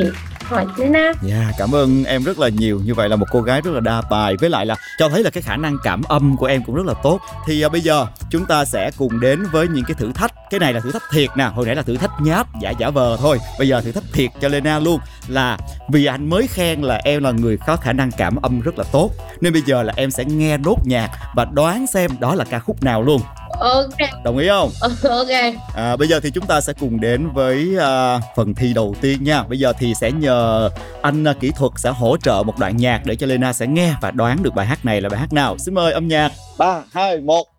hỏi Lena. Yeah, dạ, cảm ơn em rất là nhiều. Như vậy là một cô gái rất là đa tài với lại là cho thấy là cái khả năng cảm âm của em cũng rất là tốt. Thì à, bây giờ chúng ta sẽ cùng đến với những cái thử thách. Cái này là thử thách thiệt nè, hồi nãy là thử thách nháp giả giả vờ thôi. Bây giờ thử thách thiệt cho Lena luôn là vì anh mới khen là em là người có khả năng cảm âm rất là tốt. Nên bây giờ là em sẽ nghe nốt nhạc và đoán xem đó là ca khúc nào luôn ok. Đồng ý không? *laughs* Ok. À, bây giờ thì chúng ta sẽ cùng đến với uh, phần thi đầu tiên nha. Bây giờ thì sẽ nhờ anh uh, kỹ thuật sẽ hỗ trợ một đoạn nhạc để cho Lena sẽ nghe và đoán được bài hát này là bài hát nào. Xin mời âm nhạc. Ba hai một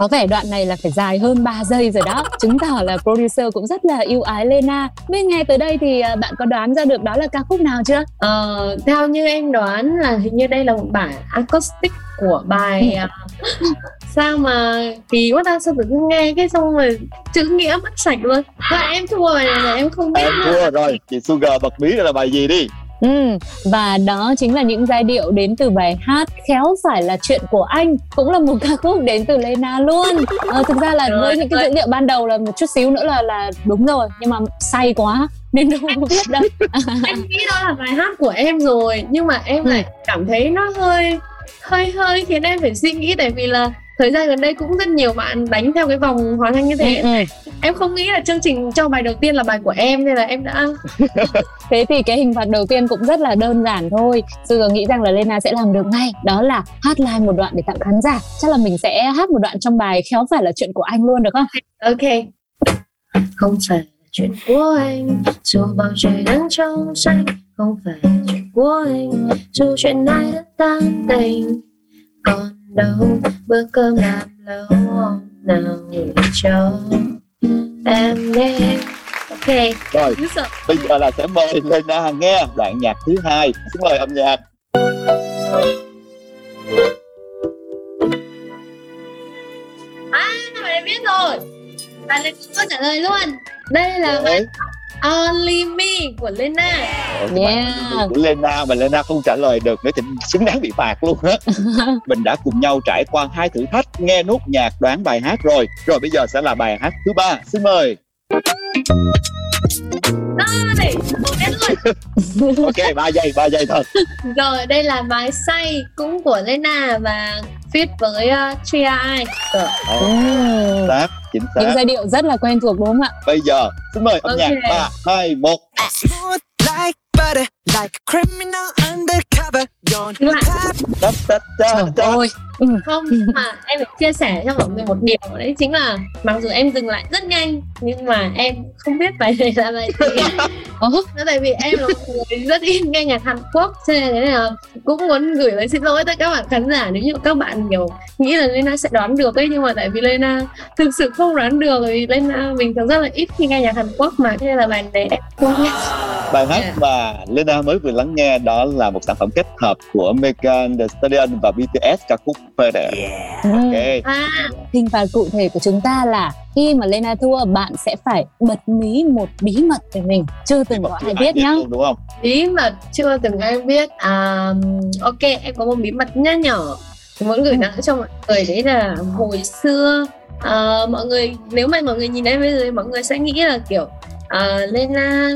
có vẻ đoạn này là phải dài hơn 3 giây rồi đó. Chứng tỏ là producer cũng rất là yêu ái Lena. Bên nghe tới đây thì à, bạn có đoán ra được đó là ca khúc nào chưa? Ờ, theo như em đoán là hình như đây là một bản acoustic của bài à, *laughs* sao mà kỳ quá ta sao tự nhiên nghe cái xong rồi chữ nghĩa mất sạch luôn. Và em thua rồi là em không biết. em thua rồi chị Sugar bật mí là bài gì đi Ừ, và đó chính là những giai điệu đến từ bài hát Khéo phải là chuyện của anh Cũng là một *laughs* ca khúc đến từ Lena luôn à, Thực ra là với những cái dữ liệu ban đầu là một chút xíu nữa là là đúng rồi Nhưng mà say quá *laughs* nên đâu có biết đâu *laughs* Em nghĩ đó là bài hát của em rồi Nhưng mà em lại ừ. cảm thấy nó hơi hơi hơi khiến em phải suy nghĩ tại vì là thời gian gần đây cũng rất nhiều bạn đánh theo cái vòng hoàn thành như thế. Ừ, ừ. em không nghĩ là chương trình cho bài đầu tiên là bài của em nên là em đã *laughs* thế thì cái hình phạt đầu tiên cũng rất là đơn giản thôi. Sư nghĩ rằng là Lena sẽ làm được ngay đó là hát live một đoạn để tặng khán giả. Chắc là mình sẽ hát một đoạn trong bài khéo phải là chuyện của anh luôn được không? Ok. Không phải chuyện của anh dù bầu trời đang trong xanh. Không phải chuyện của anh dù chuyện này đã tan tành còn đâu bữa cơm làm lâu nào nghỉ cho em nghe. Ok rồi bây giờ là sẽ mời Lena nghe đoạn nhạc thứ hai. Xin mời âm nhạc. À mày biết rồi. Bạn này có trả lời luôn. Đây là bài Only Me của Lena. Yeah. của Lena mà Lena không trả lời được nữa thì xứng đáng bị phạt luôn á. *laughs* Mình đã cùng nhau trải qua hai thử thách Nghe nốt nhạc đoán bài hát rồi. Rồi bây giờ sẽ là bài hát thứ ba. Xin mời. *laughs* Ok, ba giây, ba giây thôi. Rồi, đây là bài say cũng của Lena và fit với uh, Tria Eye oh, xác chính xác. những giai điệu rất là quen thuộc đúng không ạ? Bây giờ xin mời âm okay. nhạc ba hai một. Like criminal undercover Ơi. Ừ. Không, mà em phải chia sẻ cho mọi người một điều Đấy chính là Mặc dù em dừng lại rất nhanh Nhưng mà em không biết bài này là bài gì. Nó tại vì em là một người rất ít nghe nhạc Hàn Quốc Cho nên thế là cũng muốn gửi lời xin lỗi tới các bạn khán giả. Nếu như các bạn kiểu nghĩ là Lena sẽ đoán được ấy Nhưng mà tại vì Lena thực sự không đoán được Vì Lena bình thường rất là ít khi nghe nhạc Hàn Quốc mà Thế là bài này em không biết Bài hát yeah. mà Lena mới vừa lắng nghe đó là một sản phẩm kết hợp của Megan Thee Stallion và BTS ca khúc Further. Yeah. Ok. À, hình phạt cụ thể của chúng ta là khi mà Lena thua bạn sẽ phải bật mí một bí mật về mình chưa từng có ai biết nhá đúng không bí mật chưa từng ai biết à, ok em có một bí mật nhỏ nhỏ muốn gửi tặng cho mọi người đấy là hồi xưa à, mọi người nếu mà mọi người nhìn em bây giờ mọi người sẽ nghĩ là kiểu à, Lena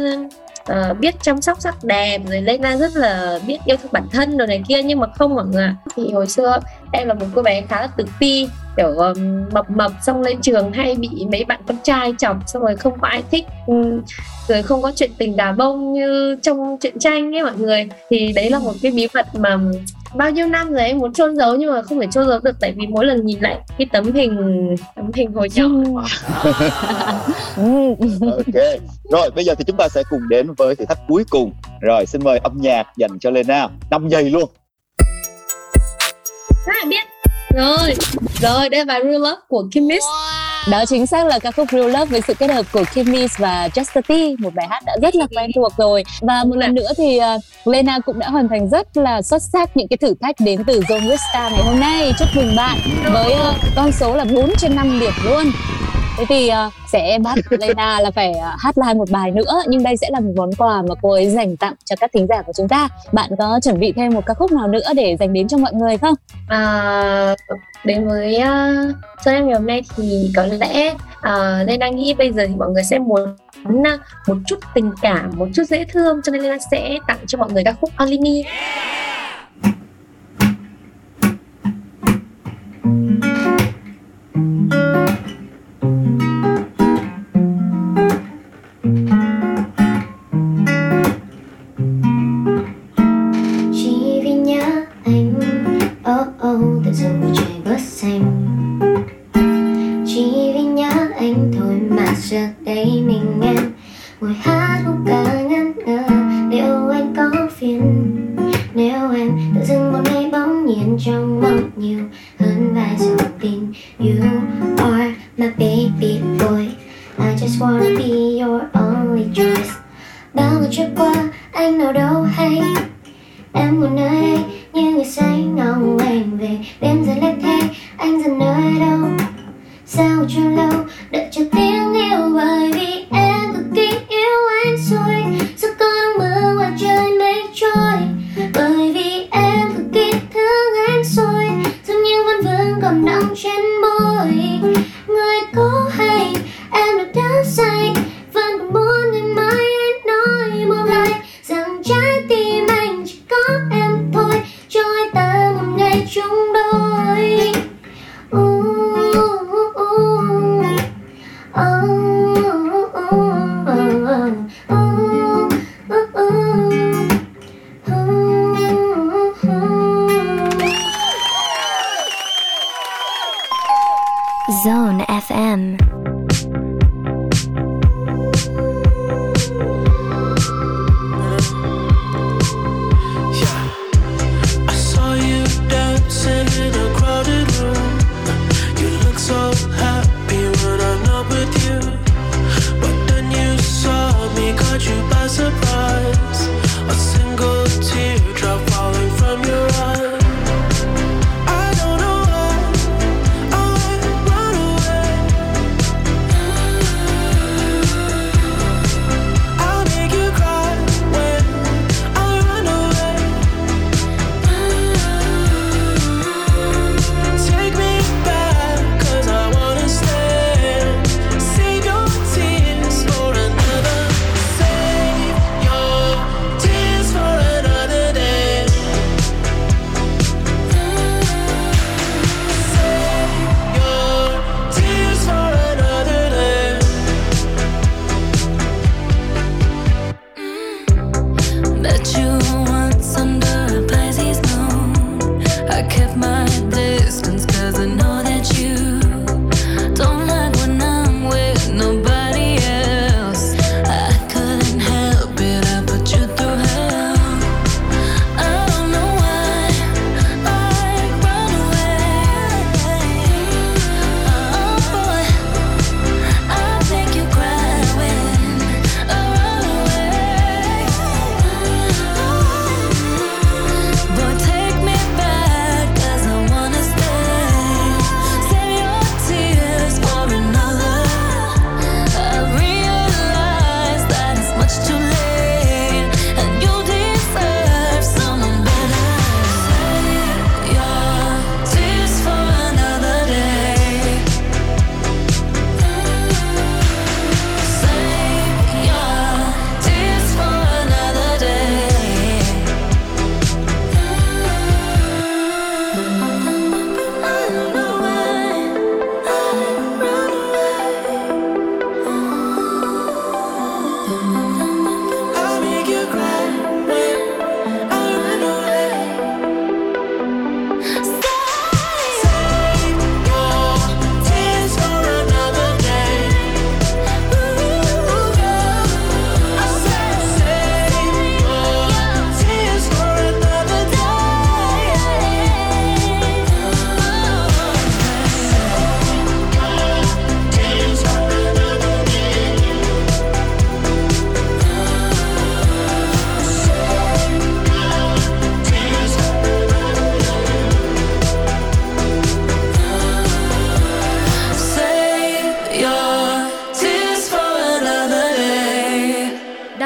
uh, biết chăm sóc sắc đẹp rồi Lena rất là biết yêu thương bản thân rồi này kia nhưng mà không mọi người thì hồi xưa em là một cô bé khá là tự ti kiểu um, mập mập xong lên trường hay bị mấy bạn con trai chọc xong rồi không có ai thích um, rồi không có chuyện tình đà bông như trong truyện tranh ấy mọi người. Thì đấy là một cái bí mật mà bao nhiêu năm rồi em muốn trôn giấu nhưng mà không thể trôn giấu được tại vì mỗi lần nhìn lại cái tấm hình tấm hình hồi nhỏ. *laughs* Ok. Rồi bây giờ thì chúng ta sẽ cùng đến với thử thách cuối cùng. Rồi xin mời âm nhạc dành cho Lena. 5 giây luôn. Các bạn biết. Rồi. Rồi đây là bài Real Love của Kim Miss đó chính xác là ca khúc Real Love với sự kết hợp của Kim Miss và Justin, T một bài hát đã rất là quen thuộc rồi. Và một lần nữa thì uh, Lena cũng đã hoàn thành rất là xuất sắc những cái thử thách đến từ Zone Vista ngày hôm nay. Chúc mừng bạn với uh, con số là 4 trên 5 điểm luôn thế thì uh, sẽ bắt *laughs* Lena là phải uh, hát live một bài nữa nhưng đây sẽ là một món quà mà cô ấy dành tặng cho các thính giả của chúng ta. Bạn có chuẩn bị thêm một ca khúc nào nữa để dành đến cho mọi người không? À, đến với ờ, uh, xuân em ngày hôm nay thì có lẽ uh, Lena nghĩ bây giờ thì mọi người sẽ muốn một chút tình cảm một chút dễ thương cho nên Lena sẽ tặng cho mọi người ca khúc Only Me yeah. anh chẳng want nhiều hơn vài giọt tình You are my baby boy. I just wanna be your only choice. Bao ngày trôi qua, anh nào đâu hay. Em muốn nơi như người say ngóng em về bên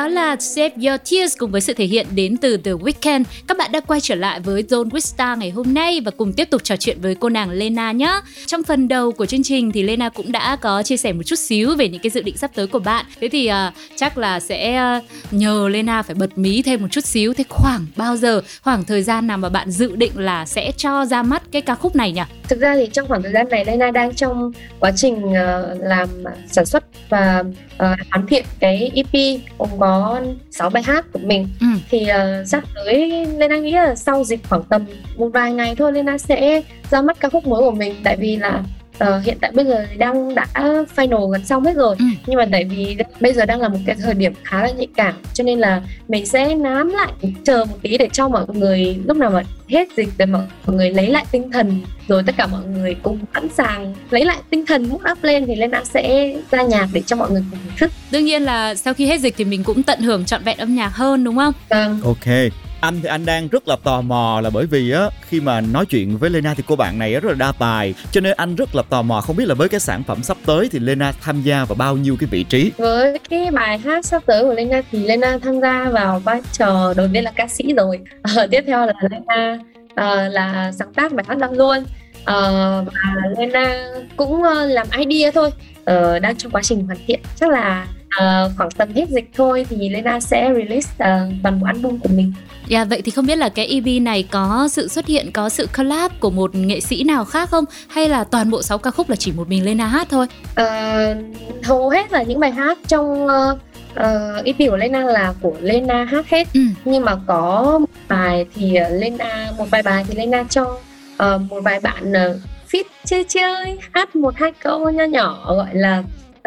là Save Your Tears cùng với sự thể hiện đến từ The Weeknd. Các bạn đã quay trở lại với Zone With Star ngày hôm nay và cùng tiếp tục trò chuyện với cô nàng Lena nhé. Trong phần đầu của chương trình thì Lena cũng đã có chia sẻ một chút xíu về những cái dự định sắp tới của bạn. Thế thì uh, chắc là sẽ uh, nhờ Lena phải bật mí thêm một chút xíu. Thế khoảng bao giờ, khoảng thời gian nào mà bạn dự định là sẽ cho ra mắt cái ca khúc này nhỉ? Thực ra thì trong khoảng thời gian này Lena đang trong quá trình uh, làm à, sản xuất và uh, hoàn thiện cái EP gồm có 6 bài hát của mình ừ. thì uh, sắp tới Lena nghĩ là sau dịch khoảng tầm một vài ngày thôi Lena sẽ ra mắt ca khúc mới của mình tại vì là uh, hiện tại bây giờ đang đã final gần xong hết rồi ừ. nhưng mà tại vì bây giờ đang là một cái thời điểm khá là nhạy cảm cho nên là mình sẽ nán lại chờ một tí để cho mọi người lúc nào mà hết dịch để mọi người lấy lại tinh thần rồi tất cả mọi người cùng sẵn sàng lấy lại tinh thần mút up lên thì Lena sẽ ra nhạc để cho mọi người cùng thưởng thức đương nhiên là sau khi hết dịch thì mình cũng tận hưởng trọn vẹn âm nhạc hơn đúng không? Vâng. Ok anh thì anh đang rất là tò mò là bởi vì á khi mà nói chuyện với Lena thì cô bạn này rất là đa tài. Cho nên anh rất là tò mò không biết là với cái sản phẩm sắp tới thì Lena tham gia vào bao nhiêu cái vị trí? Với cái bài hát sắp tới của Lena thì Lena tham gia vào vai trò đầu tiên là ca sĩ rồi. À, tiếp theo là Lena à, là sáng tác bài hát năm luôn. À, và Lena cũng làm idea thôi. À, đang trong quá trình hoàn thiện. Chắc là uh, khoảng tầm hết dịch thôi thì Lena sẽ release uh, toàn bộ album của mình. Dạ yeah, vậy thì không biết là cái EP này có sự xuất hiện có sự collab của một nghệ sĩ nào khác không hay là toàn bộ 6 ca khúc là chỉ một mình Lena hát thôi? Uh, hầu hết là những bài hát trong uh, uh, EP của Lena là của Lena hát hết ừ. nhưng mà có một bài thì Lena một vài bài thì Lena cho uh, một vài bạn uh, fit chơi chơi hát một hai câu nho nhỏ gọi là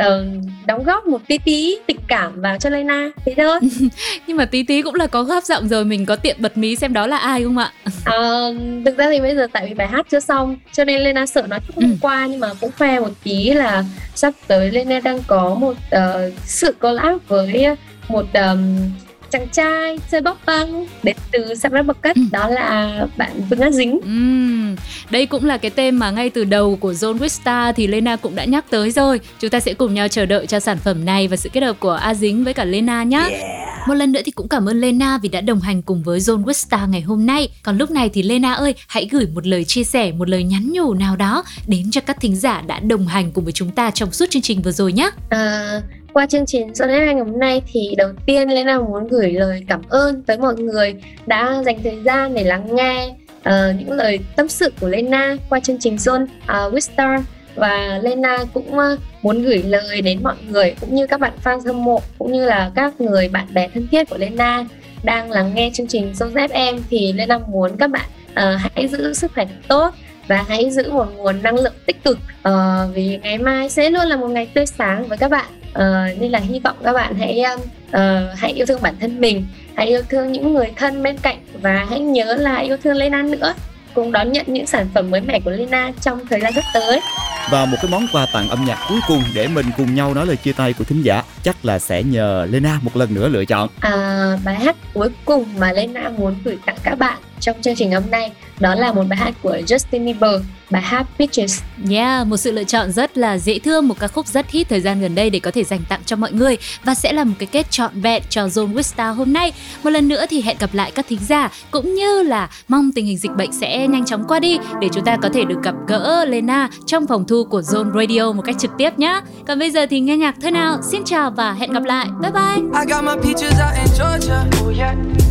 uh, đóng góp một tí tí tình cảm vào cho Lena thế thôi *laughs* nhưng mà tí tí cũng là có góp giọng rồi mình có tiện bật mí xem đó là ai không ạ uh, thực ra thì bây giờ tại vì bài hát chưa xong cho nên Lena sợ nói chút ừ. qua nhưng mà cũng khoe một tí là sắp tới Lena đang có một uh, sự collab với một um, chàng trai chơi bóc băng đến từ Summer Bucket ừ. đó là bạn Vương Á Dính. Ừ. Đây cũng là cái tên mà ngay từ đầu của Zone Wista thì Lena cũng đã nhắc tới rồi. Chúng ta sẽ cùng nhau chờ đợi cho sản phẩm này và sự kết hợp của A Dính với cả Lena nhé. Yeah. Một lần nữa thì cũng cảm ơn Lena vì đã đồng hành cùng với Zone Wista ngày hôm nay. Còn lúc này thì Lena ơi, hãy gửi một lời chia sẻ, một lời nhắn nhủ nào đó đến cho các thính giả đã đồng hành cùng với chúng ta trong suốt chương trình vừa rồi nhé. À, qua chương trình Sunday ngày hôm nay thì đầu tiên Lena muốn gửi lời cảm ơn tới mọi người đã dành thời gian để lắng nghe uh, những lời tâm sự của Lena qua chương trình Zone uh, with Star. Và Lena cũng uh, muốn gửi lời đến mọi người cũng như các bạn fan hâm mộ cũng như là các người bạn bè thân thiết của Lena đang lắng nghe chương trình Zone FM thì Lena muốn các bạn uh, hãy giữ sức khỏe tốt và hãy giữ một nguồn năng lượng tích cực uh, vì ngày mai sẽ luôn là một ngày tươi sáng với các bạn uh, nên là hy vọng các bạn hãy uh, hãy yêu thương bản thân mình hãy yêu thương những người thân bên cạnh và hãy nhớ là yêu thương Lena nữa cùng đón nhận những sản phẩm mới mẻ của Lena trong thời gian sắp tới. Và một cái món quà tặng âm nhạc cuối cùng để mình cùng nhau nói lời chia tay của thính giả chắc là sẽ nhờ Lena một lần nữa lựa chọn. À, bài hát cuối cùng mà Lena muốn gửi tặng các bạn trong chương trình hôm nay đó là một bài hát của Justin Bieber bài hát Peaches. Yeah, một sự lựa chọn rất là dễ thương, một ca khúc rất hit thời gian gần đây để có thể dành tặng cho mọi người và sẽ là một cái kết trọn vẹn cho Zone with Star hôm nay. Một lần nữa thì hẹn gặp lại các thính giả cũng như là mong tình hình dịch bệnh sẽ nhanh chóng qua đi để chúng ta có thể được gặp gỡ Lena trong phòng thu của Zone Radio một cách trực tiếp nhé. Còn bây giờ thì nghe nhạc thôi nào. Xin chào và hẹn gặp lại. Bye bye. I got my peaches out in Georgia. Oh yeah.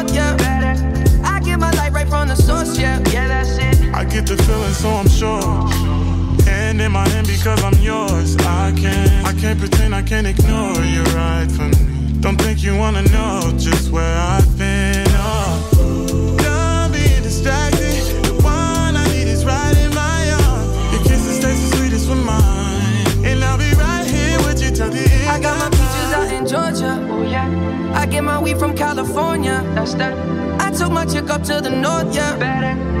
get the feeling, so I'm sure. Hand in my hand because I'm yours. I can't, I can't pretend, I can't ignore you right from me. Don't think you wanna know just where I've been. Oh, done being distracted. The one I need is right in my arms. Your kisses taste the sweetest with mine, and I'll be right here with you till the end. I got my peaches out in Georgia. Oh yeah. I get my weed from California. That's that. I took my chick up to the north, yeah. Better.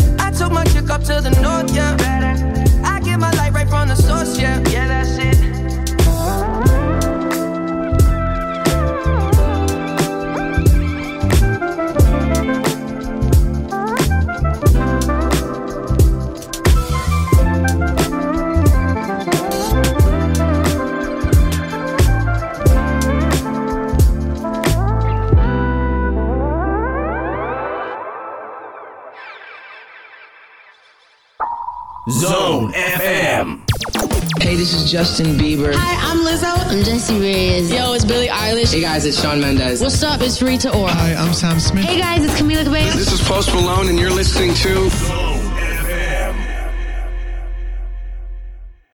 To the north, yeah. FM. Hey, this is Justin Bieber. Hi, I'm Lizzo. I'm Jessie Reyes. Yo, it's Billie Eilish. Hey guys, it's Shawn Mendes. What's up? It's Rita Ora. Hi, I'm Sam Smith. Hey guys, it's Camila Cabello. This is Post Malone, and you're listening to